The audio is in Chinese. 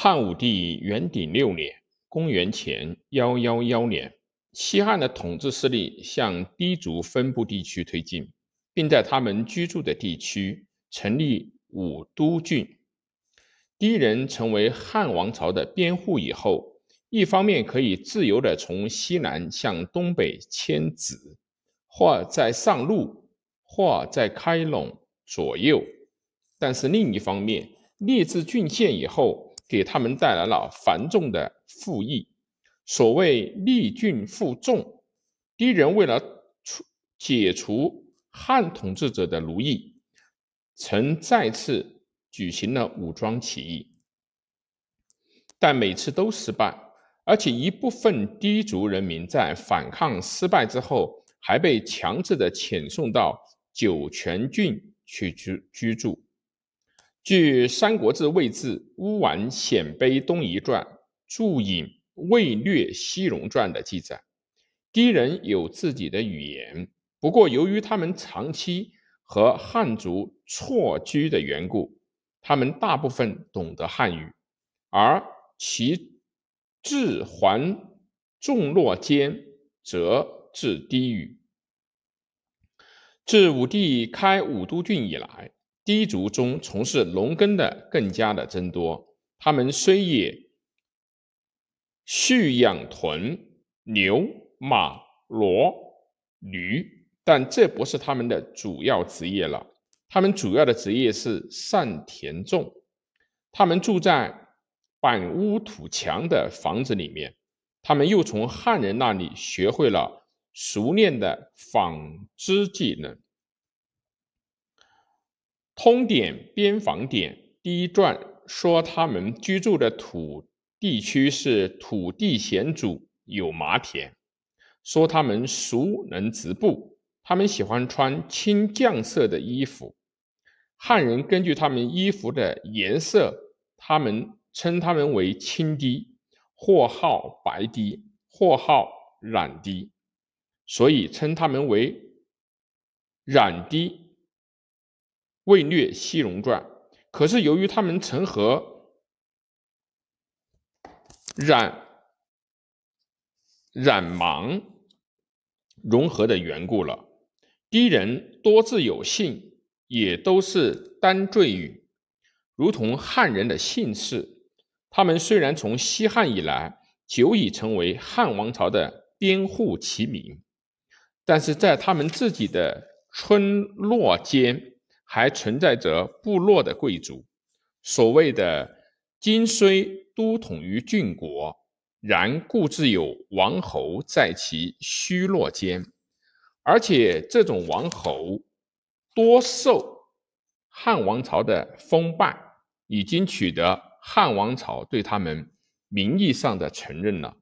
汉武帝元鼎六年（公元前幺幺幺年），西汉的统治势力向氐族分布地区推进，并在他们居住的地区成立武都郡。氐人成为汉王朝的边户以后，一方面可以自由地从西南向东北迁徙，或在上路，或在开陇左右；但是另一方面，列治郡县以后，给他们带来了繁重的赋役。所谓立郡负重，敌人为了除解除汉统治者的奴役，曾再次举行了武装起义，但每次都失败。而且一部分氐族人民在反抗失败之后，还被强制的遣送到酒泉郡去居居住。据《三国志·魏志·乌丸鲜卑东夷传》注引《魏略西戎传》的记载，氐人有自己的语言，不过由于他们长期和汉族错居的缘故，他们大部分懂得汉语，而其字还众落间，则至低语。自武帝开武都郡以来。低族中从事农耕的更加的增多，他们虽也畜养豚、牛、马、骡、驴，但这不是他们的主要职业了。他们主要的职业是善田种。他们住在板屋土墙的房子里面。他们又从汉人那里学会了熟练的纺织技能。通典边防典第一传说，他们居住的土地区是土地险阻，有麻田。说他们熟能织布，他们喜欢穿青绛色的衣服。汉人根据他们衣服的颜色，他们称他们为青滴，或号白滴，或号染滴，所以称他们为染滴。魏略西戎传，可是由于他们曾和冉冉芒融合的缘故了。氐人多字有姓，也都是单缀语，如同汉人的姓氏。他们虽然从西汉以来久已成为汉王朝的边户齐民，但是在他们自己的村落间。还存在着部落的贵族，所谓的“今虽都统于郡国，然故自有王侯在其虚落间”，而且这种王侯多受汉王朝的封拜，已经取得汉王朝对他们名义上的承认了。